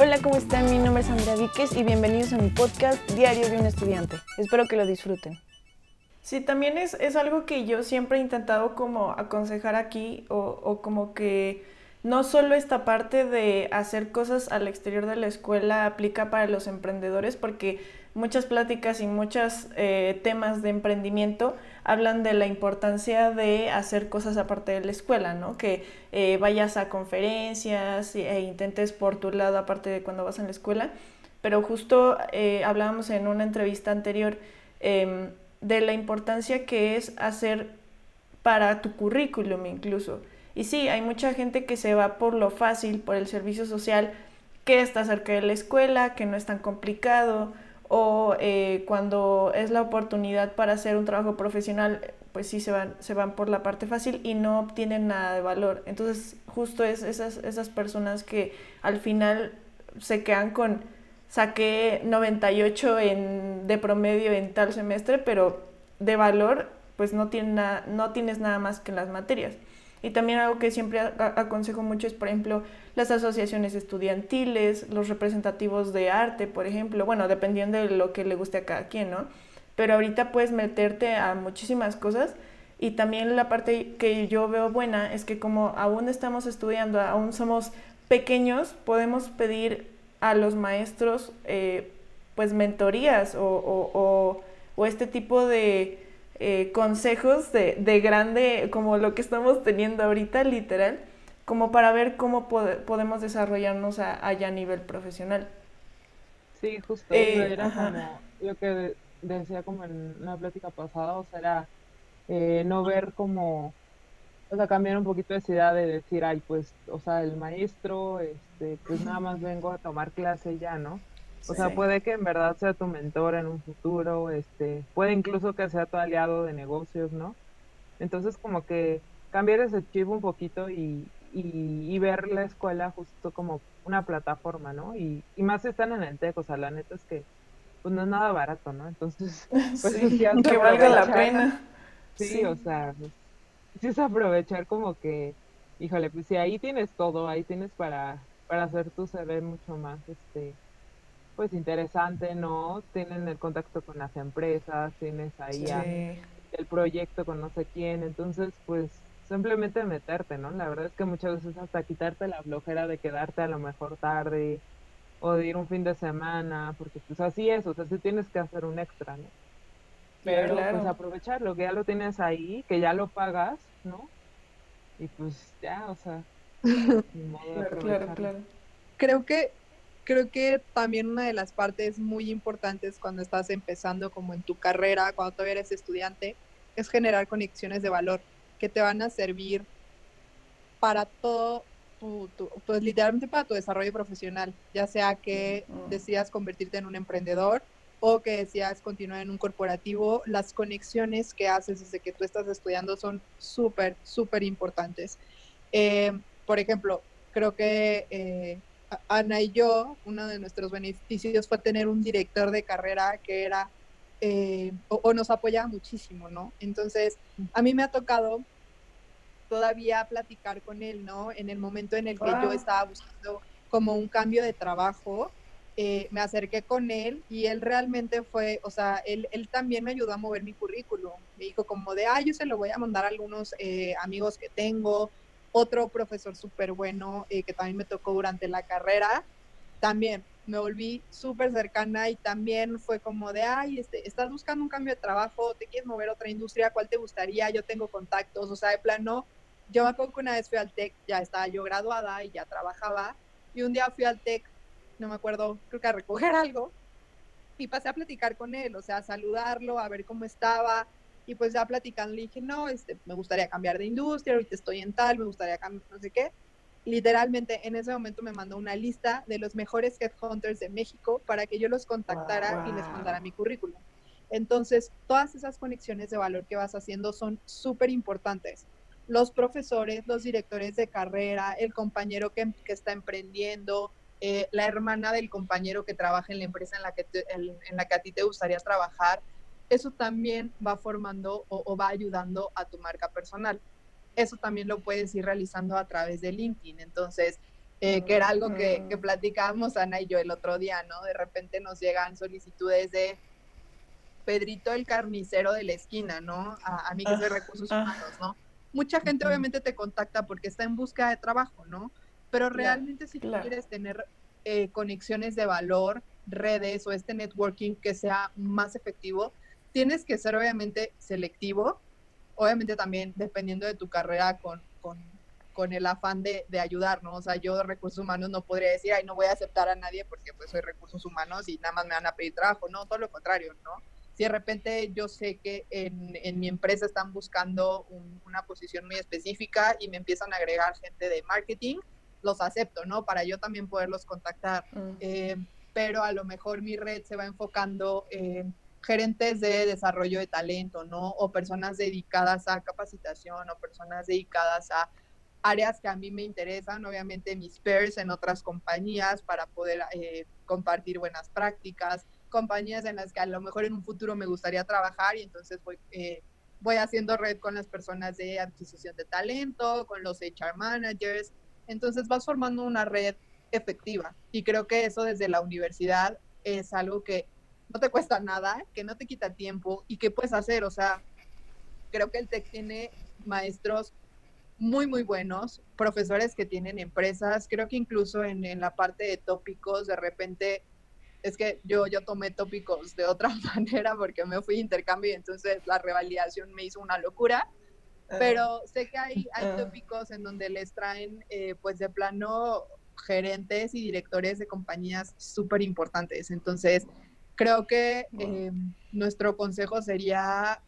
Hola, ¿cómo están? Mi nombre es Andrea Víquez y bienvenidos a mi podcast Diario de un Estudiante. Espero que lo disfruten. Sí, también es, es algo que yo siempre he intentado como aconsejar aquí o, como que no solo esta parte de hacer cosas al exterior de la escuela aplica para los emprendedores porque muchas pláticas y muchos eh, temas de emprendimiento hablan de la importancia de hacer cosas aparte de la escuela, ¿no? Que eh, vayas a conferencias e intentes por tu lado aparte de cuando vas a la escuela. Pero justo eh, hablábamos en una entrevista anterior em, de la importancia que es hacer para tu currículum incluso. Y sí, hay mucha gente que se va por lo fácil, por el servicio social, que está cerca de la escuela, que no es tan complicado, o eh, cuando es la oportunidad para hacer un trabajo profesional, pues sí se van, se van por la parte fácil y no obtienen nada de valor. Entonces, justo es esas, esas personas que al final se quedan con, saqué 98 en, de promedio en tal semestre, pero de valor, pues no, tiene no tienes nada más que las materias. Y también algo que siempre aconsejo mucho es, por ejemplo, las asociaciones estudiantiles, los representativos de arte, por ejemplo, bueno, dependiendo de lo que le guste a cada quien, ¿no? Pero ahorita puedes meterte a muchísimas cosas y también la parte que yo veo buena es que como aún estamos estudiando, aún somos pequeños, podemos pedir a los maestros eh, pues mentorías o, o, o este tipo de eh, consejos de, de, grande, como lo que estamos teniendo ahorita, literal, como para ver cómo podemos desarrollarnos allá a nivel profesional. Sí, justo, eh, era como lo que decía como en una plática pasada, o sea, era eh, no ver como, o sea, cambiar un poquito de idea de decir, ay, pues, o sea, el maestro, este, pues nada más vengo a tomar clase ya, ¿no? O sea, puede que en verdad sea tu mentor en un futuro, este, puede incluso que sea tu aliado de negocios, ¿no? Entonces como que cambiar ese chip un poquito y, y, ver la escuela justo como una plataforma, ¿no? Y, y más si están en el TEC, o sea, la neta es que pues no es nada barato, ¿no? Entonces, pues sí, que valga la pena. Sí, o sea, pues, sí es aprovechar como que, híjole, pues si ahí tienes todo, ahí tienes para, para hacer tu CV mucho más, este, pues interesante, ¿no? Tienen el contacto con las empresas, tienes ahí el proyecto con no sé quién, entonces pues simplemente meterte, ¿no? La verdad es que muchas veces hasta quitarte la flojera de quedarte a lo mejor tarde o de ir un fin de semana, porque pues así es, o sea, sí tienes que hacer un extra, ¿no? Pero pues aprovecharlo, que ya lo tienes ahí, que ya lo pagas, ¿no? Y pues ya, o sea, claro, claro. Creo que creo que también una de las partes muy importantes cuando estás empezando como en tu carrera, cuando todavía eres estudiante, es generar conexiones de valor que te van a servir para todo tu, pues literalmente para tu desarrollo profesional, ya sea que decidas convertirte en un emprendedor o que decidas continuar en un corporativo, las conexiones que haces desde que tú estás estudiando son súper, súper importantes. Eh, por ejemplo, creo que eh, Ana y yo, uno de nuestros beneficios fue tener un director de carrera que era eh, o, nos apoyaba muchísimo, ¿no? Entonces, a mí me ha tocado todavía platicar con él, ¿no? En el momento en el que yo estaba buscando como un cambio de trabajo, eh, me acerqué con él y él realmente fue, o sea, él, él, también me ayudó a mover mi currículum. Me dijo como de, ah, yo se lo voy a mandar a algunos eh, amigos que tengo, otro profesor súper bueno eh, que también me tocó durante la carrera, también me volví súper cercana y también fue como de, ay, este, estás buscando un cambio de trabajo, te quieres mover a otra industria, ¿cuál te gustaría? Yo tengo contactos, o sea, de plano, yo me acuerdo que una vez fui al TEC, ya estaba yo graduada y ya trabajaba, y un día fui al TEC, no me acuerdo, creo que a recoger algo, y pasé a platicar con él, o sea, a saludarlo, a ver cómo estaba, y pues ya platicando le dije, no, este, me gustaría cambiar de industria, ahorita estoy en tal, me gustaría cambiar, no sé qué. Literalmente en ese momento me mandó una lista de los mejores headhunters de México para que yo los contactara y les mandara mi currículum. Entonces, todas esas conexiones de valor que vas haciendo son súper importantes. Los profesores, los directores de carrera, el compañero que, que está emprendiendo, eh, la hermana del compañero que trabaja en la empresa en la que, en la que a ti te gustaría trabajar, eso también va formando o, va ayudando a tu marca personal. Eso también lo puedes ir realizando a través de LinkedIn. Entonces, eh, que era algo que, que platicábamos Ana y yo el otro día, ¿no? De repente nos llegan solicitudes de Pedrito el carnicero de la esquina, ¿no? A, amigos de ah, recursos ah. humanos, ¿no? Mucha gente obviamente te contacta porque está en busca de trabajo, ¿no? Pero realmente si tú quieres tener eh, conexiones de valor, redes o este networking que sea más efectivo, tienes que ser obviamente selectivo, obviamente también dependiendo de tu carrera con, con, con el afán de, de, ayudar, ¿no? O sea, yo de recursos humanos no podría decir, ay, no voy a aceptar a nadie porque pues soy recursos humanos y nada más me van a pedir trabajo, no, todo lo contrario, ¿no? si de repente yo sé que en, en mi empresa están buscando una posición muy específica y me empiezan a agregar gente de marketing, los acepto, ¿no? Para yo también poderlos contactar. Mm. Eh, pero a lo mejor mi red se va enfocando en gerentes de desarrollo de talento, ¿no? O personas dedicadas a capacitación o personas dedicadas a áreas que a mí me interesan, obviamente mis peers en otras compañías para poder eh, compartir buenas prácticas, compañías en las que a lo mejor en un futuro me gustaría trabajar y entonces voy, eh, voy haciendo red con las personas de adquisición de talento, con los HR managers. Entonces vas formando una red efectiva y creo que eso desde la universidad es algo que no te cuesta nada, que no te quita tiempo y que puedes hacer. O sea, creo que el TEC tiene maestros muy, muy buenos, profesores que tienen empresas. Creo que incluso en, en la parte de tópicos, de repente es que yo, yo tomé tópicos de otra manera porque me fui a intercambio y entonces la revalidación me hizo una locura. Ah. Pero sé que hay, hay ah. tópicos en donde les traen, eh, pues de plano, gerentes y directores de compañías súper importantes. Entonces, creo que eh, nuestro consejo sería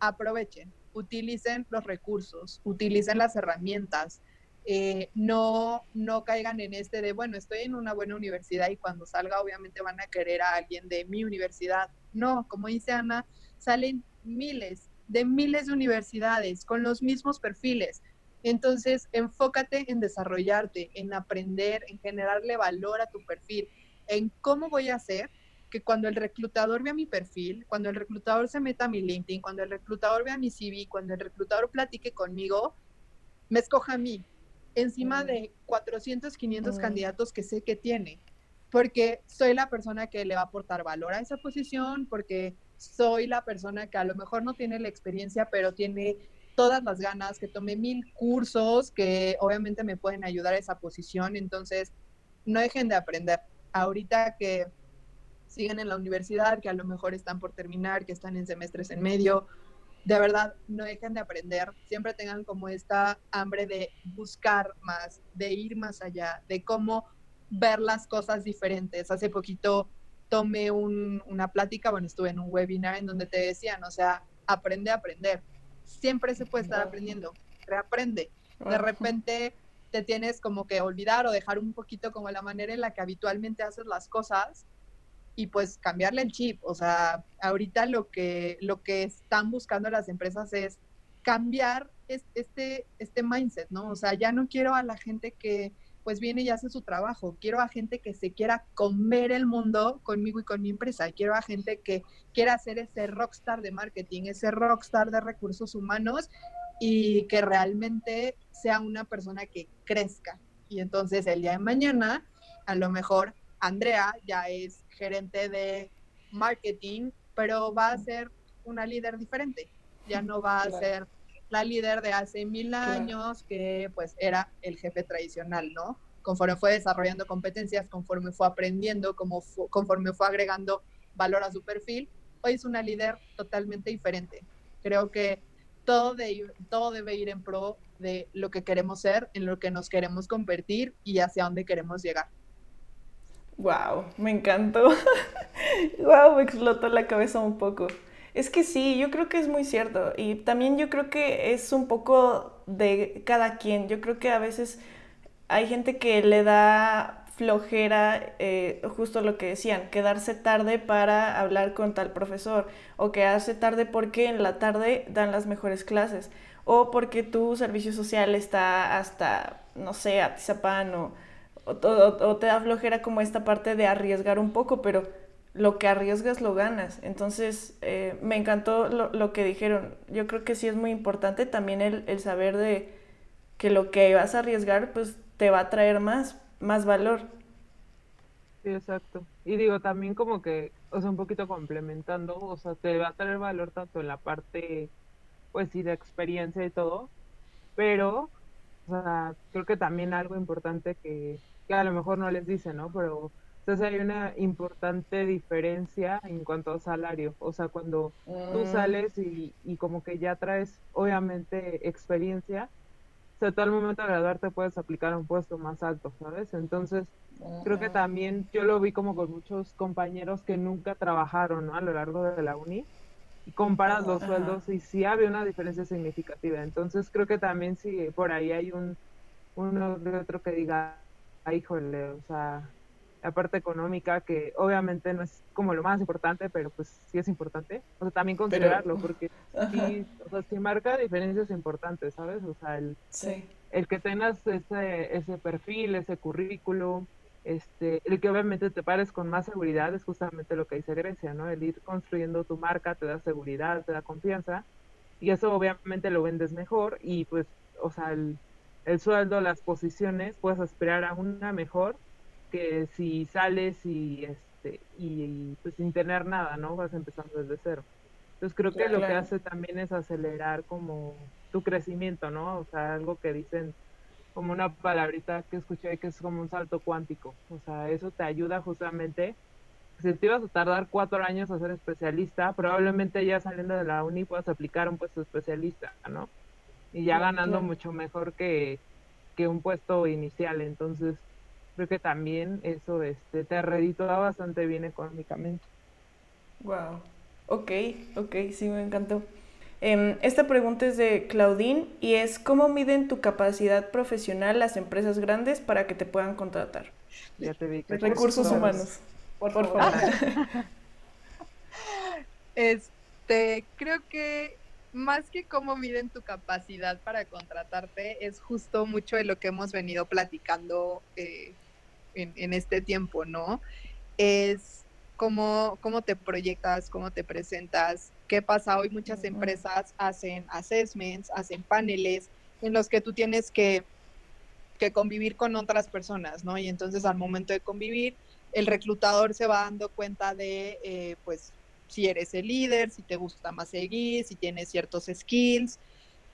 aprovechen, utilicen los recursos, utilicen las herramientas, eh, no, no caigan en este de, bueno, estoy en una buena universidad y cuando salga obviamente van a querer a alguien de mi universidad. No, como dice Ana, salen miles de miles de universidades con los mismos perfiles. Entonces, enfócate en desarrollarte, en aprender, en generarle valor a tu perfil, en cómo voy a hacer que cuando el reclutador vea mi perfil, cuando el reclutador se meta a mi LinkedIn, cuando el reclutador vea mi CV, cuando el reclutador platique conmigo, me escoja a mí, encima de 400, 500 candidatos que sé que tiene, porque soy la persona que le va a aportar valor a esa posición, porque soy la persona que a lo mejor no tiene la experiencia, pero tiene todas las ganas, que tome mil cursos que obviamente me pueden ayudar a esa posición. Entonces, no dejen de aprender. Ahorita que siguen en la universidad, que a lo mejor están por terminar, que están en semestres en medio, de verdad, no dejen de aprender, siempre tengan como esta hambre de buscar más, de ir más allá, de cómo ver las cosas diferentes. Hace poquito tomé una plática, bueno, estuve en un webinar en donde te decían, o sea, aprende a aprender. Siempre se puede estar aprendiendo, reaprende. De repente te tienes como que olvidar o dejar un poquito como la manera en la que habitualmente haces las cosas y pues cambiarle el chip. O sea, ahorita lo que, lo que están buscando las empresas es cambiar este, este mindset, ¿no? O sea, ya no quiero a la gente que pues viene y hace su trabajo, quiero a gente que se quiera comer el mundo conmigo y con mi empresa, quiero a gente que quiera ser ese rockstar de marketing, ese rockstar de recursos humanos y que realmente sea una persona que crezca. Y entonces el día de mañana, a lo mejor Andrea ya es gerente de marketing, pero va a ser una líder diferente. Ya no va a ser la líder de hace mil años, que pues era el jefe tradicional, ¿no? Conforme fue desarrollando competencias, conforme fue aprendiendo, como conforme fue agregando valor a su perfil, hoy es una líder totalmente diferente. Creo que todo, de, todo debe ir en pro de lo que queremos ser, en lo que nos queremos convertir y hacia dónde queremos llegar. Wow, me encantó. wow, me explotó la cabeza un poco. Es que sí, yo creo que es muy cierto. Y también yo creo que es un poco de cada quien. Yo creo que a veces hay gente que le da flojera, eh, justo lo que decían, quedarse tarde para hablar con tal profesor, o quedarse tarde porque en la tarde dan las mejores clases, o porque tu servicio social está hasta, no sé, Atizapán o o, te da flojera como esta parte de arriesgar un poco, pero lo que arriesgas lo ganas. Entonces, eh, me encantó lo, que dijeron. Yo creo que sí es muy importante también el, saber de que lo que vas a arriesgar, pues te va a traer más, más valor. Sí, exacto. Y digo, también como que, o sea, un poquito complementando, o sea, te va a traer valor tanto en la parte, pues sí, de experiencia y todo, pero, o sea, creo que también algo importante que, que a lo mejor no les dice, ¿no? Pero entonces hay una importante diferencia en cuanto a salario. O sea, cuando tú Mm. sales y, y como que ya traes, obviamente, experiencia, o sea, tú al momento de graduarte puedes aplicar a un puesto más alto, ¿sabes? Entonces, creo que también yo lo vi como con muchos compañeros que nunca trabajaron, ¿no? A lo largo de la uni. Y comparas los Ajá. sueldos y sí había una diferencia significativa. Entonces, creo que también si por ahí hay un uno de otro que diga, "Ay, híjole, o sea, la parte económica, que obviamente no es como lo más importante, pero pues sí es importante. O sea, también considerarlo, porque sí, o sea, sí marca diferencias importantes, ¿sabes? O sea, el, Sí. el que tengas ese, ese perfil, ese currículum, este, el que obviamente te pares con más seguridad es justamente lo que dice Grecia, ¿no? El ir construyendo tu marca te da seguridad, te da confianza, y eso obviamente lo vendes mejor, y pues, o sea, el, el sueldo, las posiciones, puedes aspirar a una mejor que si sales y este y, y, pues sin tener nada, ¿no? Vas empezando desde cero. Entonces creo que lo que hace también es acelerar como tu crecimiento, ¿no? O sea, algo que dicen como una palabrita que escuché que es como un salto cuántico. O sea, eso te ayuda justamente. Si te ibas a tardar cuatro años a ser especialista, probablemente ya saliendo de la uni puedas aplicar un puesto de especialista, ¿no? Y ya ganando claro. mucho mejor que, que un puesto inicial. Entonces, creo que también eso este, te reditúa bastante bien económicamente. Wow. Ok, ok, sí, me encantó. Em, esta pregunta es de Claudine y es ¿cómo miden tu capacidad profesional las empresas grandes para que te puedan contratar? Ya te vi Recursos todos- humanos. Por, Por favor. favor. Este, creo que más que cómo miden tu capacidad para contratarte, es justo mucho de lo que hemos venido platicando eh, en, en este tiempo, ¿no? Es cómo, cómo te proyectas, cómo te presentas. ¿Qué pasa? Hoy muchas empresas hacen assessments, hacen paneles en los que tú tienes que, que convivir con otras personas, ¿no? Y entonces al momento de convivir, el reclutador se va dando cuenta de, eh, pues, si eres el líder, si te gusta más seguir, si tienes ciertos skills.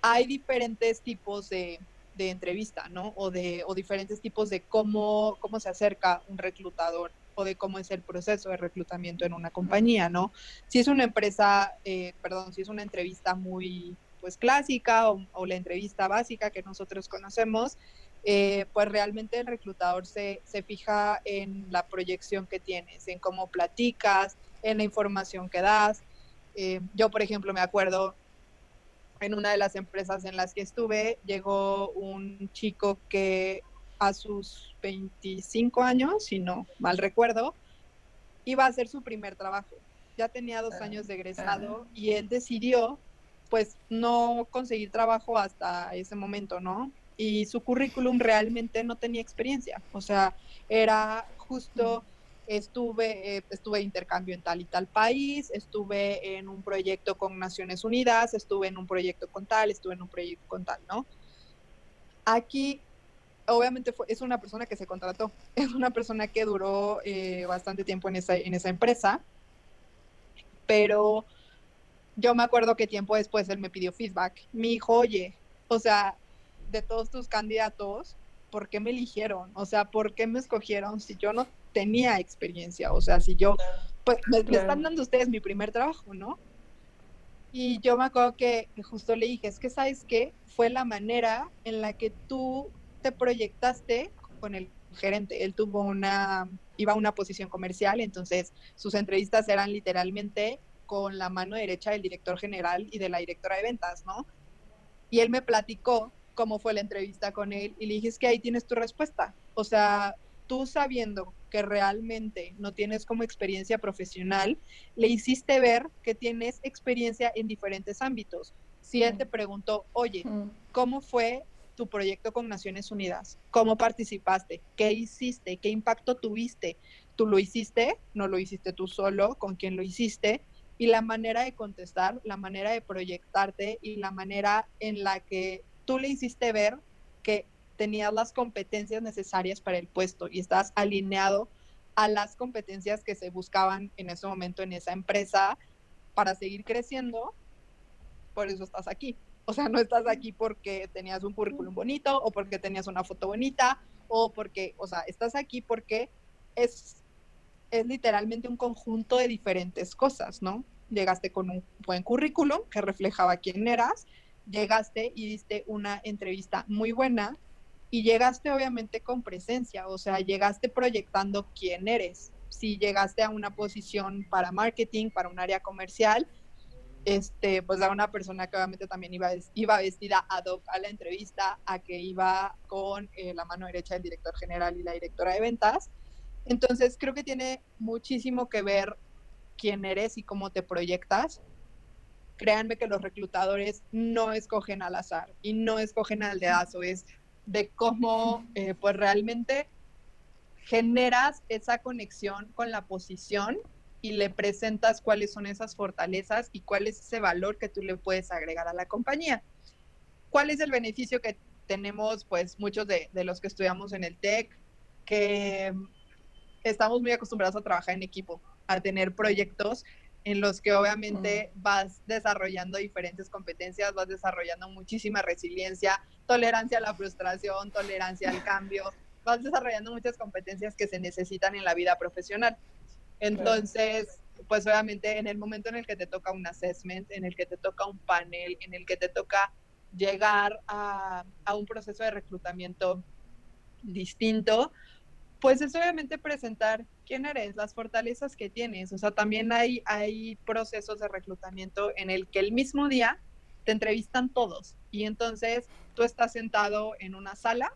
Hay diferentes tipos de, de entrevista, ¿no? O, de, o diferentes tipos de cómo, cómo se acerca un reclutador o de cómo es el proceso de reclutamiento en una compañía, ¿no? Si es una empresa, eh, perdón, si es una entrevista muy, pues, clásica o, la entrevista básica que nosotros conocemos, eh, pues realmente el reclutador se, se fija en la proyección que tienes, en cómo platicas, en la información que das. Eh, yo, por ejemplo, me acuerdo en una de las empresas en las que estuve, llegó un chico que a sus 25 años, si no mal recuerdo, iba a hacer su primer trabajo. Ya tenía dos Ah, años de egresado y él decidió, pues, no conseguir trabajo hasta ese momento, ¿no? Y su currículum realmente no tenía experiencia. O sea, era justo estuve, eh, estuve intercambio en tal y tal país, estuve en un proyecto con Naciones Unidas, estuve en un proyecto con tal, estuve en un proyecto con tal, ¿no? Aquí, obviamente, fue, es una persona que se contrató, es una persona que duró eh, bastante tiempo en esa, en esa empresa, pero yo me acuerdo que tiempo después él me pidió feedback. Me dijo, oye, o sea, de todos tus candidatos, ¿por qué me eligieron? O sea, ¿por qué me escogieron si yo no tenía experiencia? O sea, si yo, pues me, me están dando ustedes mi primer trabajo, ¿no? Y yo me acuerdo que, que justo le dije, es que sabes qué, fue la manera en la que tú te proyectaste con el gerente. Él tuvo una, iba a una posición comercial, entonces sus entrevistas eran literalmente con la mano derecha del director general y de la directora de ventas, ¿no? Y él me platicó cómo fue la entrevista con él y le dije, es que ahí tienes tu respuesta. O sea, tú sabiendo que realmente no tienes como experiencia profesional, le hiciste ver que tienes experiencia en diferentes ámbitos. Si él te preguntó, oye, ¿cómo fue tu proyecto con Naciones Unidas? ¿Cómo participaste? ¿Qué hiciste? ¿Qué impacto tuviste? ¿Tú lo hiciste? ¿No lo hiciste tú solo? ¿Con quién lo hiciste? Y la manera de contestar, la manera de proyectarte y la manera en la que tú le hiciste ver que tenías las competencias necesarias para el puesto y estás alineado a las competencias que se buscaban en ese momento en esa empresa para seguir creciendo, por eso estás aquí. O sea, no estás aquí porque tenías un currículum bonito o porque tenías una foto bonita o porque, o sea, estás aquí porque es, es literalmente un conjunto de diferentes cosas, ¿no? Llegaste con un buen currículum que reflejaba quién eras, llegaste y diste una entrevista muy buena y llegaste obviamente con presencia, o sea, llegaste proyectando quién eres. Si llegaste a una posición para marketing, para un área comercial, este, pues a una persona que obviamente también iba, iba vestida ad hoc a la entrevista, a que iba con eh, la mano derecha del director general y la directora de ventas. Entonces, creo que tiene muchísimo que ver quién eres y cómo te proyectas. Créanme que los reclutadores no escogen al azar y no escogen al dedazo, es de cómo eh, pues realmente generas esa conexión con la posición y le presentas cuáles son esas fortalezas y cuál es ese valor que tú le puedes agregar a la compañía. ¿Cuál es el beneficio que tenemos, pues, muchos de, de los que estudiamos en el TEC, que estamos muy acostumbrados a trabajar en equipo, a tener proyectos en los que obviamente vas desarrollando diferentes competencias, vas desarrollando muchísima resiliencia, tolerancia a la frustración, tolerancia al cambio, vas desarrollando muchas competencias que se necesitan en la vida profesional. Entonces, pues obviamente en el momento en el que te toca un assessment, en el que te toca un panel, en el que te toca llegar a, a un proceso de reclutamiento distinto, pues es obviamente presentar quién eres, las fortalezas que tienes. O sea, también hay, hay procesos de reclutamiento en el que el mismo día te entrevistan todos y entonces tú estás sentado en una sala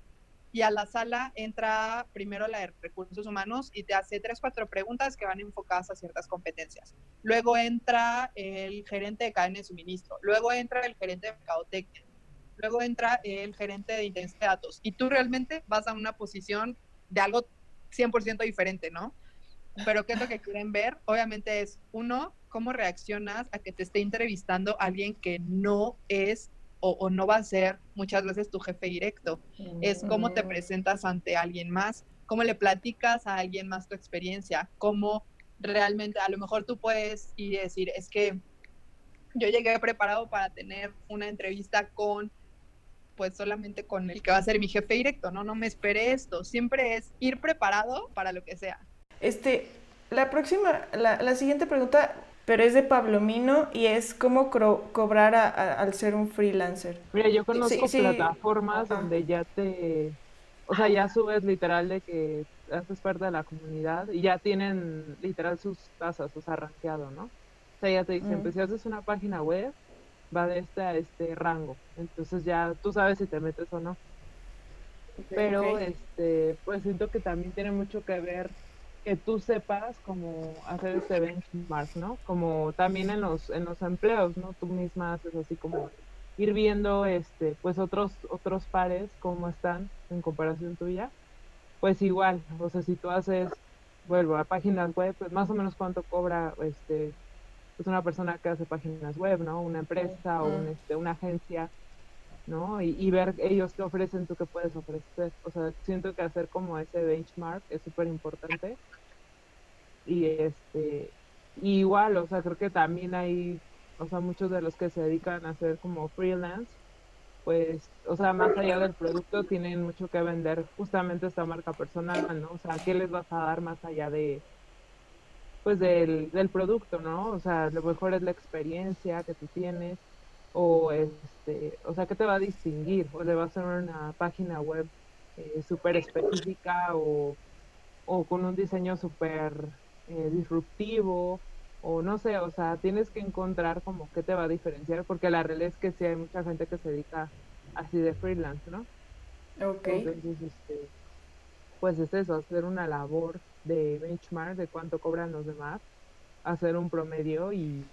y a la sala entra primero la de recursos humanos y te hace tres, cuatro preguntas que van enfocadas a ciertas competencias. Luego entra el gerente de cadena de suministro, luego entra el gerente de mercadotecnia, luego entra el gerente de intensidad de datos y tú realmente vas a una posición de algo 100% diferente, ¿no? Pero ¿qué es lo que quieren ver? Obviamente es, uno, cómo reaccionas a que te esté entrevistando alguien que no es o, no va a ser muchas veces tu jefe directo. Es cómo te presentas ante alguien más, cómo le platicas a alguien más tu experiencia, cómo realmente a lo mejor tú puedes y decir, es que yo llegué preparado para tener una entrevista con pues solamente con el que va a ser mi jefe directo, ¿no? No me esperé esto. Siempre es ir preparado para lo que sea. Este, la próxima, la, la siguiente pregunta pero es de Pablo Mino y es cómo cobrar al ser un freelancer. Mira, yo conozco plataformas donde ya te, o sea, ya subes literal de que haces parte de la comunidad y ya tienen literal sus tasas, o sea, rankeado, ¿no? O sea, ya te dicen, pues si haces una página web, va de este a este rango. Entonces ya tú sabes si te metes o no. Pero, este, pues siento que también tiene mucho que ver que tú sepas cómo hacer este benchmark, ¿no? Como también en los, en los empleos, ¿no? Tú misma haces así como ir viendo, este, pues otros, otros pares, cómo están en comparación tuya. Pues igual, o sea, si tú haces, vuelvo a páginas web, pues más o menos cuánto cobra, este, pues una persona que hace páginas web, ¿no? Una empresa o un, este, una agencia, ¿no? Y, y, ver ellos qué ofrecen, tú qué puedes ofrecer. O sea, siento que hacer como ese benchmark es súper importante y este igual o sea creo que también hay o sea muchos de los que se dedican a hacer como freelance pues o sea más allá del producto tienen mucho que vender justamente esta marca personal no o sea qué les vas a dar más allá de pues del, del producto no o sea lo mejor es la experiencia que tú tienes o este o sea qué te va a distinguir o le va a hacer una página web eh, súper específica o, o con un diseño súper eh, disruptivo o no sé, o sea, tienes que encontrar como qué te va a diferenciar, porque la realidad es que sí hay mucha gente que se dedica así de freelance, ¿no? Ok. Entonces, este, pues es eso, hacer una labor de benchmark de cuánto cobran los demás, hacer un promedio y,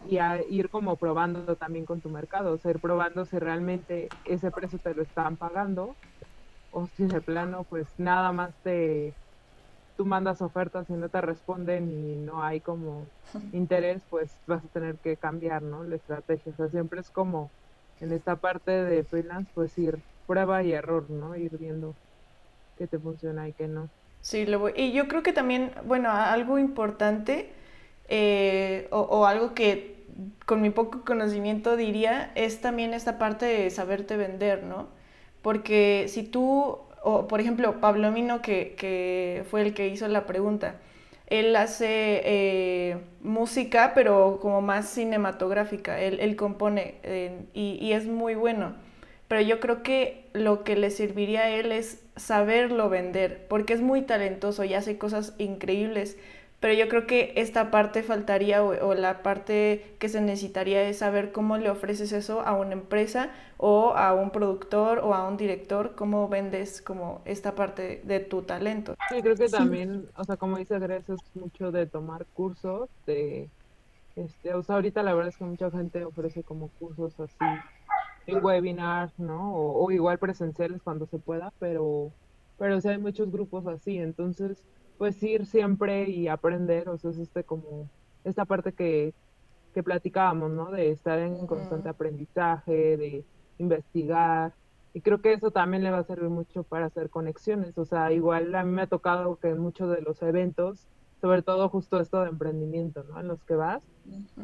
y ir como probando también con tu mercado, o sea, ir probando si realmente ese precio te lo están pagando o si de plano pues nada más te tú mandas ofertas y no te responden y no hay como interés, pues vas a tener que cambiar, ¿no? La estrategia. O sea, siempre es como en esta parte de freelance, pues ir prueba y error, ¿no? Ir viendo qué te funciona y qué no. Sí, lo voy. Y yo creo que también, bueno, algo importante eh, o, o, algo que con mi poco conocimiento diría es también esta parte de saberte vender, ¿no? Porque si tú, o por ejemplo, Pablo Mino, que, que fue el que hizo la pregunta, él hace eh, música, pero como más cinematográfica, él, él compone eh, y, y es muy bueno pero yo creo que lo que le serviría a él es saberlo vender, porque es muy talentoso y hace cosas increíbles, pero yo creo que esta parte faltaría o, la parte que se necesitaría es saber cómo le ofreces eso a una empresa o a un productor o a un director, cómo vendes como esta parte de tu talento. Sí, creo que también, o sea, como dice Grecia, es mucho de tomar cursos, de, este, o sea, ahorita la verdad es que mucha gente ofrece como cursos así en webinars, ¿no? O, igual presenciales cuando se pueda, pero, pero sí hay muchos grupos así, entonces, pues ir siempre y aprender, o sea, es este como, esta parte que, que platicábamos, ¿no? De estar en constante aprendizaje, de investigar, y creo que eso también le va a servir mucho para hacer conexiones, o sea, igual a mí me ha tocado que en muchos de los eventos sobre todo justo esto de emprendimiento, ¿no? En los que vas,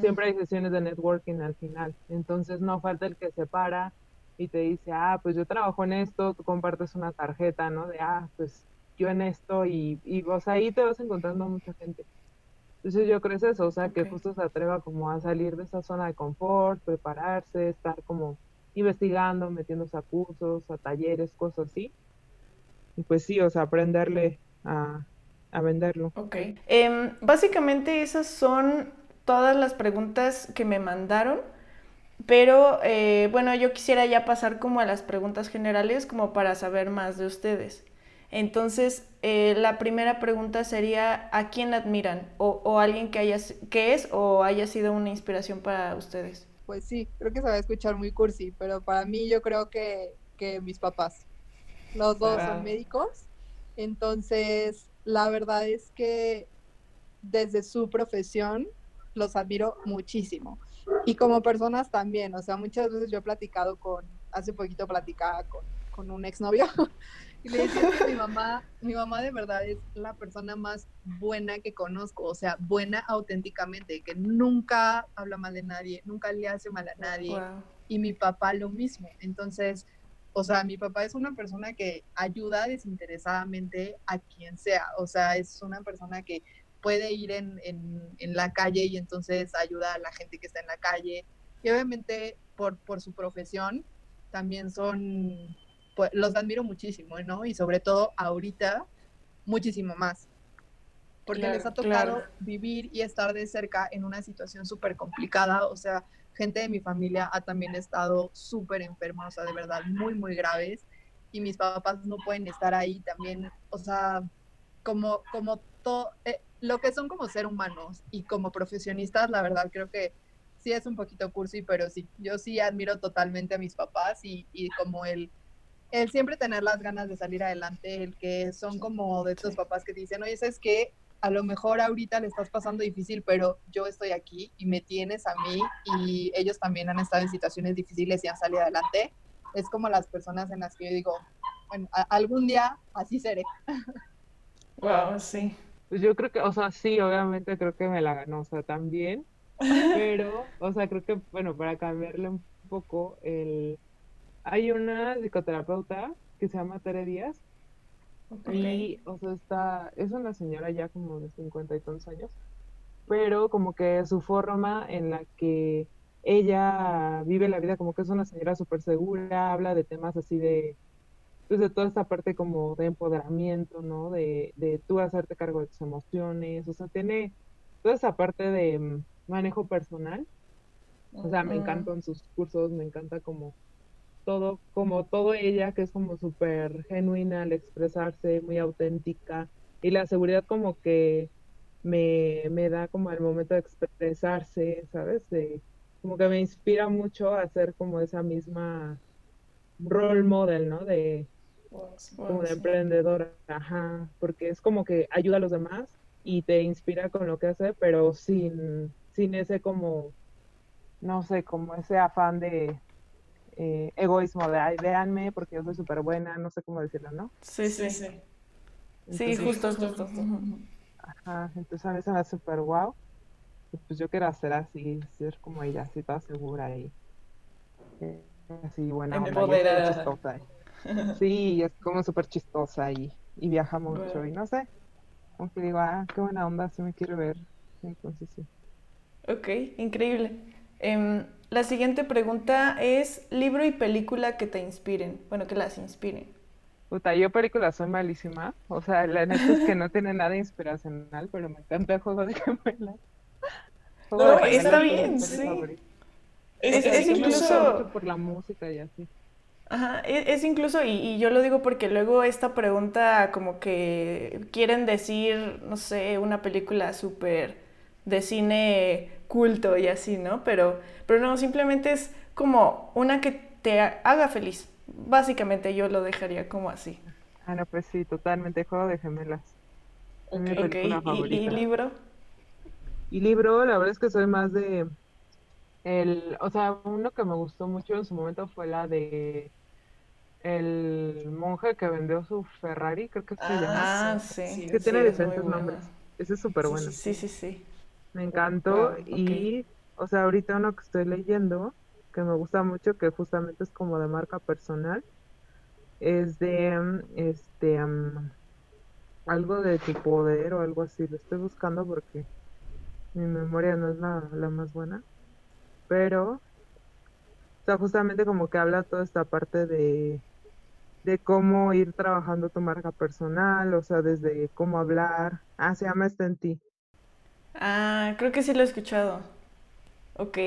siempre hay sesiones de networking al final. Entonces no falta el que se para y te dice, ah, pues yo trabajo en esto, tú compartes una tarjeta, ¿no? De, ah, pues yo en esto y, y vos ahí te vas encontrando mucha gente. Entonces yo creo eso, o sea, que justo se atreva como a salir de esa zona de confort, prepararse, estar como investigando, metiéndose a cursos, a talleres, cosas así. Y pues sí, o sea, aprenderle a, a venderlo. Ok. Em, básicamente esas son todas las preguntas que me mandaron. Pero eh, bueno, yo quisiera ya pasar como a las preguntas generales como para saber más de ustedes. Entonces, eh, la primera pregunta sería, ¿a quién admiran? O, o, alguien que, haya, que es o haya sido una inspiración para ustedes. Pues sí, creo que se va a escuchar muy cursi, pero para mí yo creo que, que mis papás. Los dos son médicos. Entonces, la verdad es que desde su profesión los admiro muchísimo. Y como personas también, o sea, muchas veces yo he platicado con, hace poquito platicaba con, con un exnovio y le decía que mi mamá, mi mamá de verdad es la persona más buena que conozco, o sea, buena auténticamente, que nunca habla mal de nadie, nunca le hace mal a nadie. Y mi papá lo mismo. Entonces, o sea, mi papá es una persona que ayuda desinteresadamente a quien sea. O sea, es una persona que puede ir en, en, la calle y entonces ayuda a la gente que está en la calle. Y obviamente por, por su profesión también son, pues, los admiro muchísimo, ¿no? Y sobre todo ahorita, muchísimo más. Porque les ha tocado vivir y estar de cerca en una situación súper complicada. O sea, gente de mi familia ha también estado súper enferma, o sea, de verdad, muy, muy graves. Y mis papás no pueden estar ahí también, o sea, como, como todo, eh, lo que son como ser humanos y como profesionistas, la verdad creo que sí es un poquito cursi, pero sí, yo sí admiro totalmente a mis papás y, y como el, el siempre tener las ganas de salir adelante, el que son como de estos papás que dicen, oye, ¿sabes qué? A lo mejor ahorita le estás pasando difícil, pero yo estoy aquí y me tienes a mí y ellos también han estado en situaciones difíciles y han salido adelante. Es como las personas en las que yo digo, bueno, algún día así seré. Wow, sí. Pues yo creo que, o sea, sí, obviamente creo que me la ganó, o sea, también, pero, o sea, creo que, bueno, para cambiarle un poco, el... hay una psicoterapeuta que se llama Tere Díaz, y, o sea, está, es una señora ya como de cincuenta y tantos años, pero como que su forma en la que ella vive la vida, como que es una señora súper segura, habla de temas así de, pues de toda esta parte como de empoderamiento, ¿no? De, de tú hacerte cargo de tus emociones, o sea, tiene toda esa parte de mm, manejo personal. O sea, me encantan sus cursos, me encanta como todo, como todo ella, que es como súper genuina al expresarse, muy auténtica, y la seguridad como que me, me da como el momento de expresarse, ¿sabes? De, como que me inspira mucho a ser como esa misma role model, ¿no? De, como de emprendedora, ajá, porque es como que ayuda a los demás y te inspira con lo que hace, pero sin, sin ese como, no sé, como ese afán de, eh, egoísmo de, ay, véanme porque yo soy súper buena, no sé cómo decirlo, ¿no? Sí, sí, sí. Sí, Entonces, justo, justo. Ajá, entonces a mí se me hace súper guau. Y pues yo quiero hacer así, ser como ella, así toda segura y eh, así buena onda, y es súper Empoderada. chistosa. y- Sí, y es como súper chistosa y, y viaja mucho y no sé, como que digo, ah, qué buena onda, sí me quiero ver. Entonces sí. Ok, increíble. Em, la siguiente pregunta es libro y película que te inspiren. Bueno, que las inspiren. Puta, yo películas soy malísima, o sea, la neta es que no tiene nada inspiracional, pero me encanta el juego de gemelas. Juego No, de Gemelas está es bien, sí. Es, es gusta incluso... por la música y así. Ajá, e- es, incluso, y, y yo lo digo porque luego esta pregunta como que quieren decir, no sé, una película súper de cine culto y así, ¿no? Pero, pero no, simplemente es como una que te ha- haga feliz. Básicamente yo lo dejaría como así. Ah, no, pues sí, totalmente, Juego de Gemelas. Es mi Ok, película y, libro. Y libro, la verdad es que soy más de el, o sea, uno que me gustó mucho en su momento fue la de el monje que vendió su Ferrari, creo que se llama. Ah, sí. que sí, tiene diferentes nombres. Ese es súper bueno. Sí, sí, sí. Me encantó Wow, ok. y, o sea, ahorita uno que estoy leyendo, que me gusta mucho, que justamente es como de marca personal, es de, mm, este, mm, algo de tu poder o algo así. Lo estoy buscando porque mi memoria no es la, la más buena, pero, o sea, justamente como que habla toda esta parte de, de cómo ir trabajando tu marca personal, o sea, desde cómo hablar. Ah, se llama Está en ti. Ah, creo que sí lo he escuchado. Ok,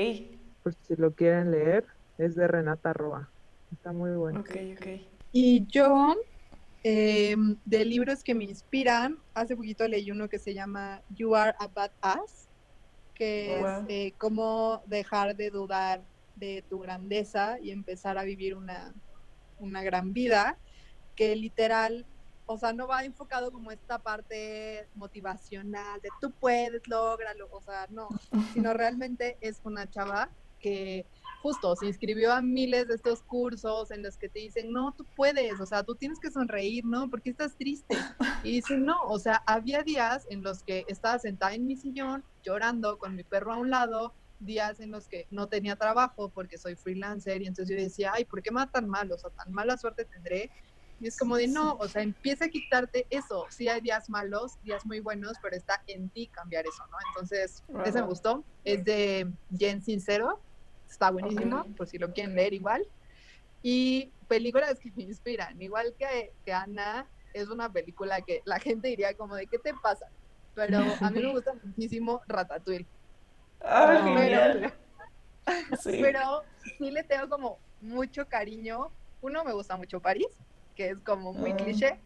por si lo quieren leer, es de Renata Roa. Está muy bueno. ok, ok. Y yo, eh, de libros que me inspiran, hace poquito leí uno que se llama You Are a Badass, que Wow. es eh, cómo dejar de dudar de tu grandeza y empezar a vivir una, una gran vida, que literal, o sea, no va enfocado como esta parte motivacional de tú puedes, lógralo, o sea, no, sino realmente es una chava que justo se inscribió a miles de estos cursos en los que te dicen, no, tú puedes, o sea, tú tienes que sonreír, ¿no? Porque estás triste. Y dicen, no, o sea, había días en los que estaba sentada en mi sillón llorando con mi perro a un lado, días en los que no tenía trabajo porque soy freelancer y entonces yo decía, ay, ¿por qué me va tan mal? O sea, tan mala suerte tendré. Y es como de, no, o sea, empieza a quitarte eso. Sí hay días malos, días muy buenos, pero está en ti cambiar eso, ¿no? Entonces, ese me Wow. gustó. Es de Jen Sincero. Está buenísimo, Ok. por si lo quieren leer igual. Y películas que me inspiran, igual que, que Ana, es una película que la gente diría como de, ¿qué te pasa? Pero a mí me gusta muchísimo Ratatouille. Ah, Ah, genial. Sí. Pero sí le tengo como mucho cariño. Uno, me gusta mucho París, que es como muy Ah. cliché.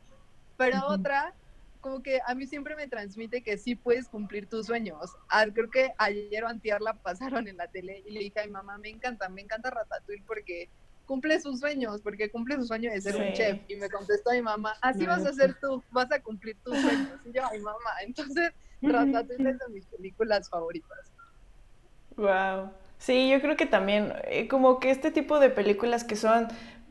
Pero otra, como que a mí siempre me transmite que sí puedes cumplir tus sueños. Ah, creo que ayer o antier la pasaron en la tele y le dije a mi mamá, me encanta, me encanta Ratatouille porque cumple sus sueños, porque cumple su sueño de ser un Sí. chef. Y me contestó mi mamá, así vas a ser tú, vas a cumplir tus sueños. Y yo, ay mamá, entonces Ratatouille es de mis películas favoritas. Wow. Sí, yo creo que también, eh, como que este tipo de películas que son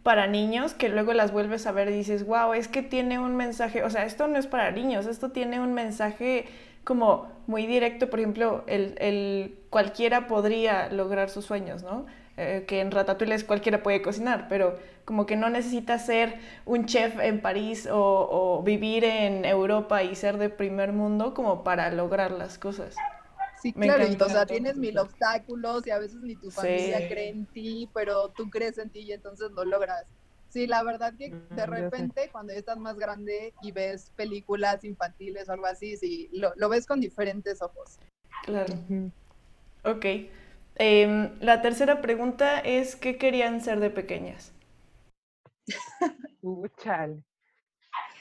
para niños, que luego las vuelves a ver y dices, wow, es que tiene un mensaje, o sea, esto no es para niños, esto tiene un mensaje como muy directo, por ejemplo, el, el cualquiera podría lograr sus sueños, ¿no? Eh, que en Ratatouille cualquiera puede cocinar, pero como que no necesitas ser un chef en París o, o vivir en Europa y ser de primer mundo como para lograr las cosas. Sí, Me claro, y, encanta. o sea, tienes mil obstáculos y a veces ni tu familia Sí. cree en ti, pero tú crees en ti y entonces lo logras. Sí, la verdad que Mm, de repente cuando ya estás más grande y ves películas infantiles o algo así, sí, lo, lo ves con diferentes ojos. Claro. Ok. Em, la tercera pregunta es, ¿qué querían ser de pequeñas? Uh, chale.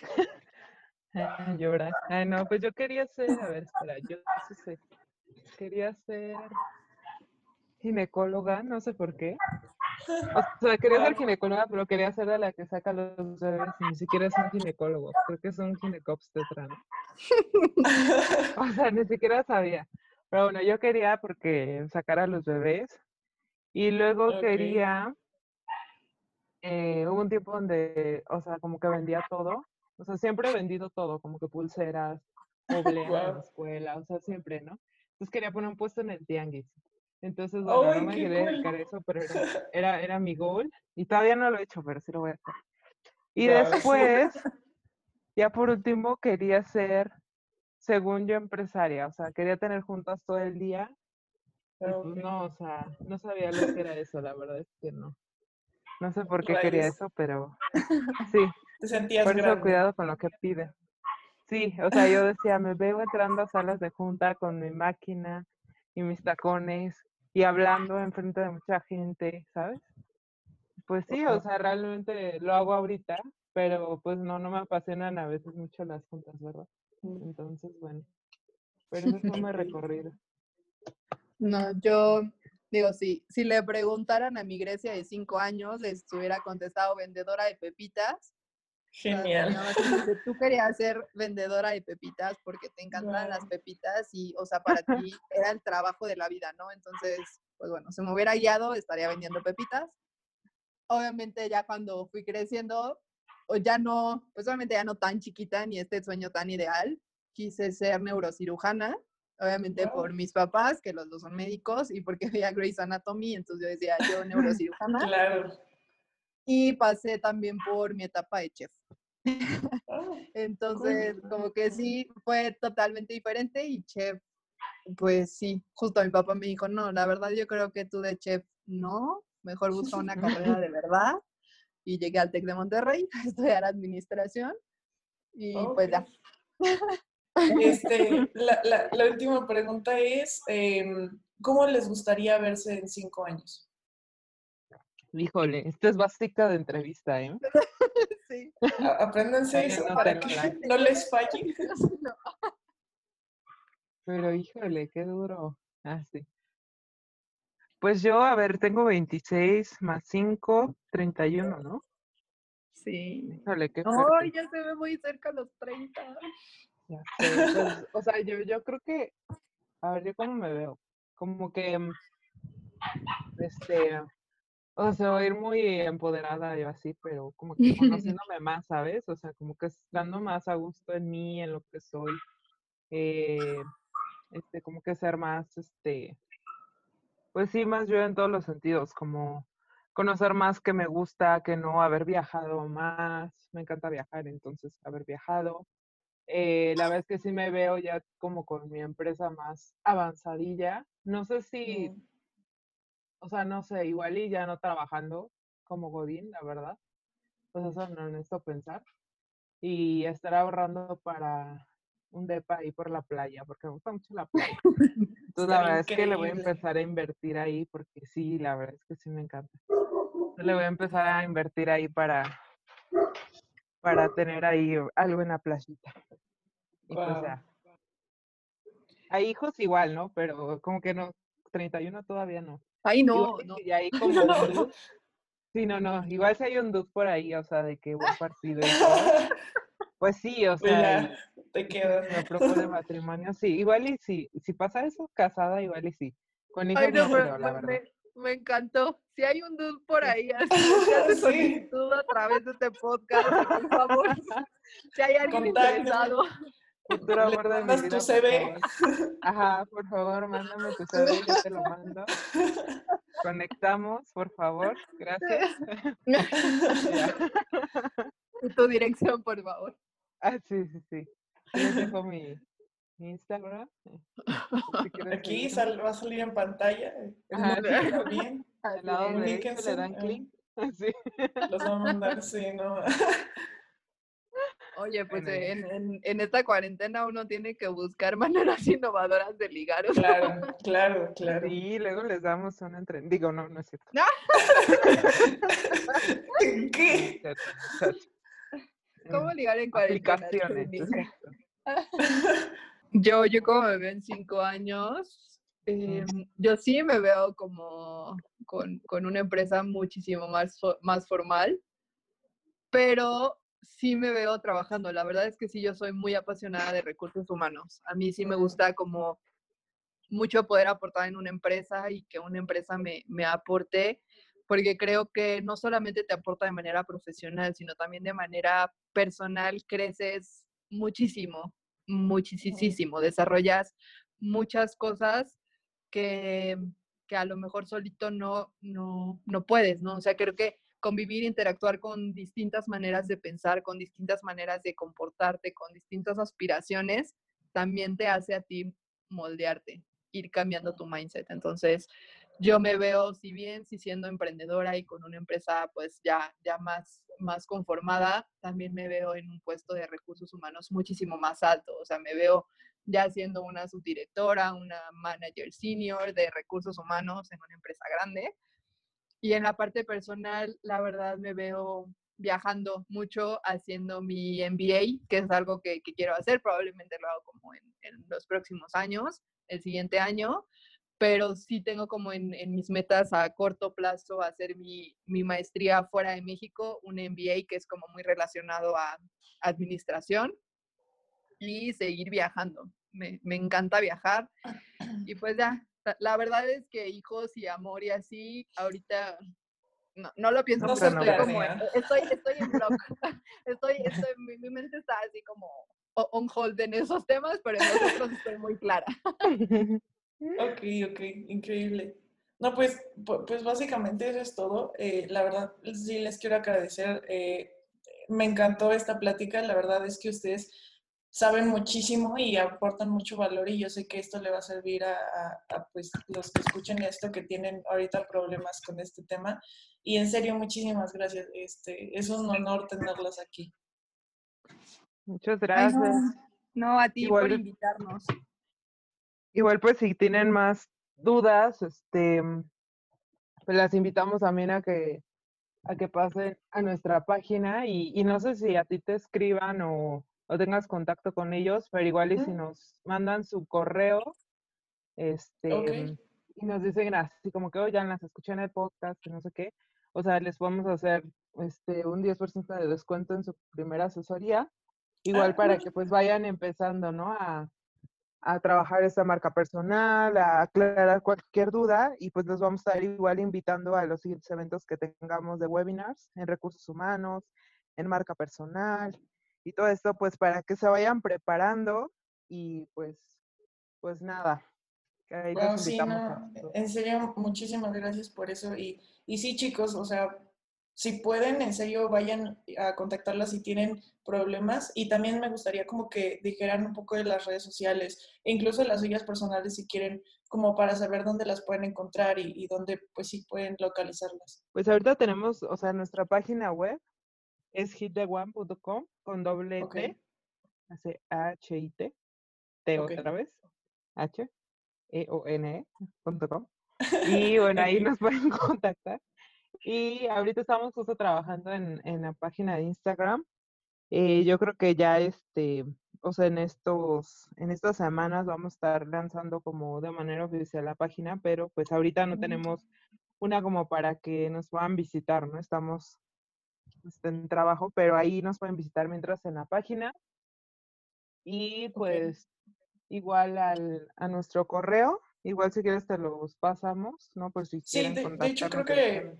Ah, llora. Ah, no, pues yo quería ser, a ver, espera, yo sí sé. Quería ser ginecóloga, no sé por qué. O sea, quería ser ginecóloga, pero quería ser de la que saca los bebés y ni siquiera es un ginecólogo. Creo que es un ginecobstetra. O sea, ni siquiera sabía. Pero bueno, yo quería porque sacar a los bebés. Y luego quería eh, hubo un tiempo donde, o sea, como que vendía todo. O sea, siempre he vendido todo, como que pulseras, obleas en la escuela, o sea, siempre, ¿no? Entonces quería poner un puesto en el tianguis. Entonces, bueno, ¡Ay, no me quería cool! dedicar a eso, pero era, era, era mi goal. Y todavía no lo he hecho, pero sí lo voy a hacer. Y después, ya por último, quería ser, según yo, empresaria. O sea, quería tener juntas todo el día. Ah, pues ok. no, o sea, no sabía lo que era eso, la verdad es que no. No sé por qué quería eso, pero sí, Te sentías por eso grande. cuidado con lo que pide. Sí, o sea, yo decía, me veo entrando a salas de junta con mi máquina y mis tacones y hablando enfrente de mucha gente, ¿sabes? Pues sí, o sea, realmente lo hago ahorita, pero pues no, no me apasionan a veces mucho las juntas, ¿verdad? Mm. Entonces, bueno, pero ese fue mi recorrido. No, yo digo, sí, si le preguntaran a mi Grecia de cinco años, les hubiera contestado vendedora de pepitas. Genial. tú querías ser vendedora de pepitas porque te encantan las Guau. pepitas y, o sea, para ti era el trabajo de la vida, ¿no? Entonces, pues bueno, si me hubiera guiado, estaría vendiendo pepitas. Obviamente ya cuando fui creciendo, o ya no, pues obviamente ya no tan chiquita ni este sueño tan ideal, quise ser neurocirujana, obviamente Guau. por mis papás, que los dos son médicos, y porque veía Grey's Anatomy, entonces yo decía, yo neurocirujana. Claro. Y pasé también por mi etapa de chef. Ah, Entonces, como que sí, fue totalmente diferente y chef, pues sí, justo mi papá me dijo, no, la verdad yo creo que tú de chef no, mejor busca una carrera de verdad. Y llegué al TEC de Monterrey a estudiar administración y pues ya. Este, la, la- la última pregunta es, em, ¿cómo les gustaría verse en cinco años? Híjole, esta es básica de entrevista, ¿eh? Sí. Apréndanse eso no para que la- no les falle. Pero híjole, qué duro. Ah, sí. Pues yo, a ver, tengo 26 más 5, 31, ¿no? Sí. Híjole, qué Ay, fuerte. ya se ve muy cerca los 30. Ya sé, pues, o sea, yo, yo creo que, a ver, yo cómo me veo, como que, este, o sea, voy a ir muy empoderada yo así, pero como que conociéndome más, ¿sabes? O sea, como que estando más a gusto en mí, en lo que soy, eh, este, como que ser más, este, pues sí, más yo en todos los sentidos, como conocer más que me gusta, que no, haber viajado más, me encanta viajar, entonces haber viajado. Eh, la verdad es que sí me veo ya como con mi empresa más avanzadilla. No sé si, Mm, o sea, no sé, igual y ya no trabajando como Godín, la verdad. Pues eso no necesito pensar. Y estar ahorrando para un depa ahí por la playa, porque me gusta mucho la playa. Entonces, la verdad es que le voy a empezar a invertir ahí, porque sí, la verdad es que sí me encanta. Entonces, le voy a empezar a invertir ahí para, para tener ahí algo en la playita. Y pues Guau. ya. Hay hijos igual, ¿no? Pero como que no, 31 todavía no. Ay, no, y hay como. Sí, no, no. Igual si hay un dude por ahí, o sea, de que buen partido. Pues sí, o Pues sea, te quedas. me propone matrimonio, sí. Igual y sí. Si pasa eso, casada, igual y sí. Con hijos Ay, no, la verdad. me- me encantó. Si hay un dude por ahí así, hace Sí. solicitud a través de este podcast, por favor. Si hay alguien interesado. De mi mandas tu CV. Ajá, por favor, mándame tu CV, yo te lo mando. Conectamos, por favor. Gracias. Tu dirección, por favor. Ah, sí, sí, sí. Yo dejo mi, mi Instagram. si Aquí sal- va a salir en pantalla. El Ajá, sí. también. Al lado Comuníquense, le dan clic. Sí. Los va a mandar, sí, ¿no? Oye, pues en, en- en esta cuarentena uno tiene que buscar maneras innovadoras de ligar. o sea, Claro, claro, claro. Sí, luego les damos una entrevista. Digo, no, no es cierto. ¿Qué? no cierto. ¿Cómo Mm, ligar en cuarentena? Aplicaciones. Yo, yo como me veo en cinco años, eh, yo sí me veo como con, con una empresa muchísimo más, más formal, pero sí me veo trabajando. La verdad es que sí, yo soy muy apasionada de recursos humanos. A mí sí me gusta como mucho poder aportar en una empresa y que una empresa me, me aporte, porque creo que no solamente te aporta de manera profesional, sino también de manera personal, creces muchísimo, muchísimo, desarrollas muchas cosas que, que a lo mejor solito no, no, no puedes, ¿no? O sea, creo que convivir, interactuar con distintas maneras de pensar, con distintas maneras de comportarte, con distintas aspiraciones, también te hace a ti moldearte, ir cambiando tu mindset. Entonces, yo me veo, si bien si siendo emprendedora y con una empresa pues ya, ya más, más conformada, también me veo en un puesto de recursos humanos muchísimo más alto. O sea, me veo ya siendo una subdirectora, una manager senior de recursos humanos en una empresa grande. Y en la parte personal, la verdad me veo viajando mucho, haciendo mi MBA, que es algo que, quiero hacer, probablemente lo hago como en, en, los próximos años, el siguiente año, pero sí tengo como en, en mis metas a corto plazo hacer mi, mi, maestría fuera de México, un MBA que es como muy relacionado a administración y seguir viajando. Me, me encanta viajar y pues ya, la verdad es que hijos y amor y así, ahorita no, no lo pienso, estoy, como estoy, estoy en block. estoy, estoy, mi, mi, mente está así como on hold en esos temas, pero en otros estoy muy clara. Ok, ok, increíble. No, pues, pues básicamente eso es todo. Eh, la verdad, sí les quiero agradecer. Eh, me encantó esta plática. La verdad es que ustedes saben muchísimo y aportan mucho valor y yo sé que esto le va a servir a, pues, los que escuchen esto, que tienen ahorita problemas con este tema. Y en serio, muchísimas gracias. Este, es un honor tenerlos aquí. Muchas gracias. no, a ti por invitarnos. Igual pues si tienen más dudas, este, pues las invitamos también a que, a que pasen a nuestra página y, y no sé si a ti te escriban o, o, tengas contacto con ellos, pero igual y si nos mandan su correo, este, y nos dicen así como que, oye, las escuché en el podcast, y no sé qué, o sea, les podemos hacer este, un 10% de descuento en su primera asesoría, igual ah, para que pues vayan empezando, ¿no? A, a trabajar esa marca personal, a aclarar cualquier duda y pues los vamos a estar igual invitando a los siguientes eventos que tengamos de webinars en recursos humanos, en marca personal y todo esto pues para que se vayan preparando y pues pues nada. sí, no, en serio, muchísimas gracias por eso y, y sí chicos, o sea, si pueden, en serio, vayan a contactarlas si tienen problemas. Y también me gustaría como que dijeran un poco de las redes sociales, e incluso las suyas personales si quieren, como para saber dónde las pueden encontrar y, dónde pues sí pueden localizarlas. Pues ahorita tenemos, o sea, nuestra página web es hittheone.com con doble T, hace H-I-T, T otra vez, H, E-O-N-E.com. Y bueno, ahí nos pueden contactar. Y ahorita estamos justo trabajando en, en la página de Instagram. Eh, yo creo que ya este, o sea, en estos, en estas semanas vamos a estar lanzando como de manera oficial la página, pero pues ahorita no tenemos una como para que nos puedan visitar, ¿no? Estamos este, en trabajo, pero ahí nos pueden visitar mientras en la página. Y pues igual al, a nuestro correo, igual si quieres te los pasamos, ¿no? Por si sí, de, de hecho creo que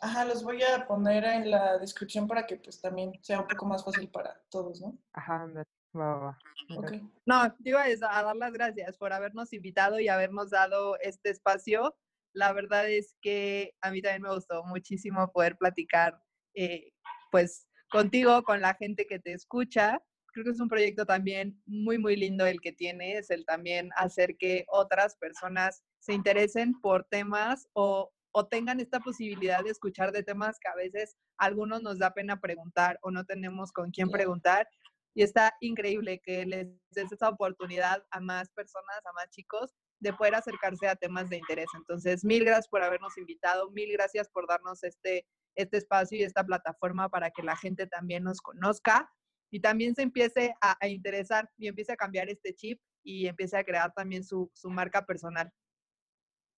Ajá, los voy a poner en la descripción para que pues también sea un poco más fácil para todos, ¿no? Ajá, va, va. Okay. No, digo eso, a dar las gracias por habernos invitado y habernos dado este espacio. La verdad es que a mí también me gustó muchísimo poder platicar eh, pues contigo, con la gente que te escucha. Creo que es un proyecto también muy, muy lindo el que tienes, el también hacer que otras personas se interesen por temas o o tengan esta posibilidad de escuchar de temas que a veces a algunos nos da pena preguntar o no tenemos con quién preguntar. Y está increíble que les des esa oportunidad a más personas, a más chicos, de poder acercarse a temas de interés. Entonces, mil gracias por habernos invitado, mil gracias por darnos este, este espacio y esta plataforma para que la gente también nos conozca y también se empiece a, interesar y empiece a cambiar este chip y empiece a crear también su, su marca personal.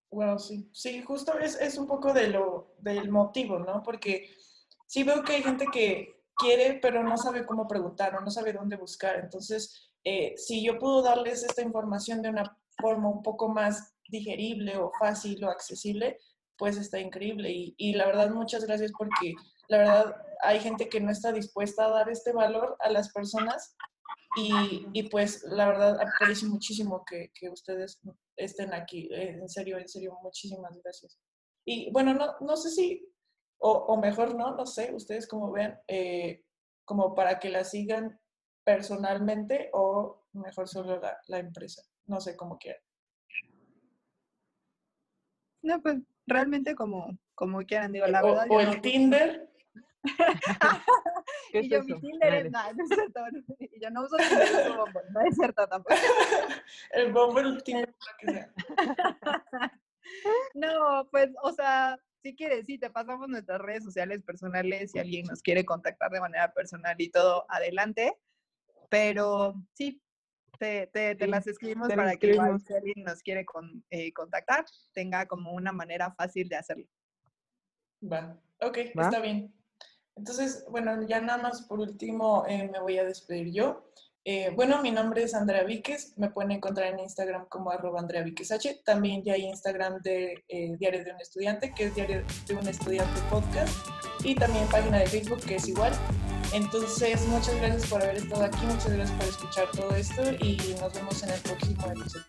Bueno, sí, sí, justo es, es un poco de lo, del motivo, ¿no? Porque sí veo que hay gente que quiere, pero no sabe cómo preguntar o no sabe dónde buscar. Entonces, eh, si yo puedo darles esta información de una forma un poco más digerible o fácil o accesible, pues está increíble. Y, y la verdad, muchas gracias porque la verdad hay gente que no está dispuesta a dar este valor a las personas y, y pues la verdad aprecio muchísimo que, que, ustedes estén aquí. Eh, en serio, en serio, muchísimas gracias. Y bueno, no, no sé si, o, o mejor no, no sé, ustedes como vean, eh, como para que la sigan personalmente o mejor solo la, la empresa. No sé cómo quieran. No, pues realmente como, como quieran, digo, la o, verdad. O, el Tinder. y yo, mi Tinder es nada, no es cierto. Y yo no uso Tinder, uso Bumble, no es cierto tampoco. el Bumble, el Tinder, lo que sea. no, pues, o sea, si quieres, sí, te pasamos nuestras redes sociales personales si alguien nos quiere contactar de manera personal y todo, adelante. Pero sí, te, te, te, las escribimos te para escribimos. que si alguien nos quiere con, eh, contactar, tenga como una manera fácil de hacerlo. Va, ok, ¿Va? está bien. Entonces, bueno, ya nada más por último eh, me voy a despedir yo. Eh, bueno, mi nombre es Andrea Víquez, me pueden encontrar en Instagram como arroba Andrea Víquez H. También ya hay Instagram de eh, Diario de un Estudiante, que es Diario de un Estudiante Podcast. Y también página de Facebook, que es igual. Entonces, muchas gracias por haber estado aquí, muchas gracias por escuchar todo esto y nos vemos en el próximo episodio.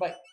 Bye.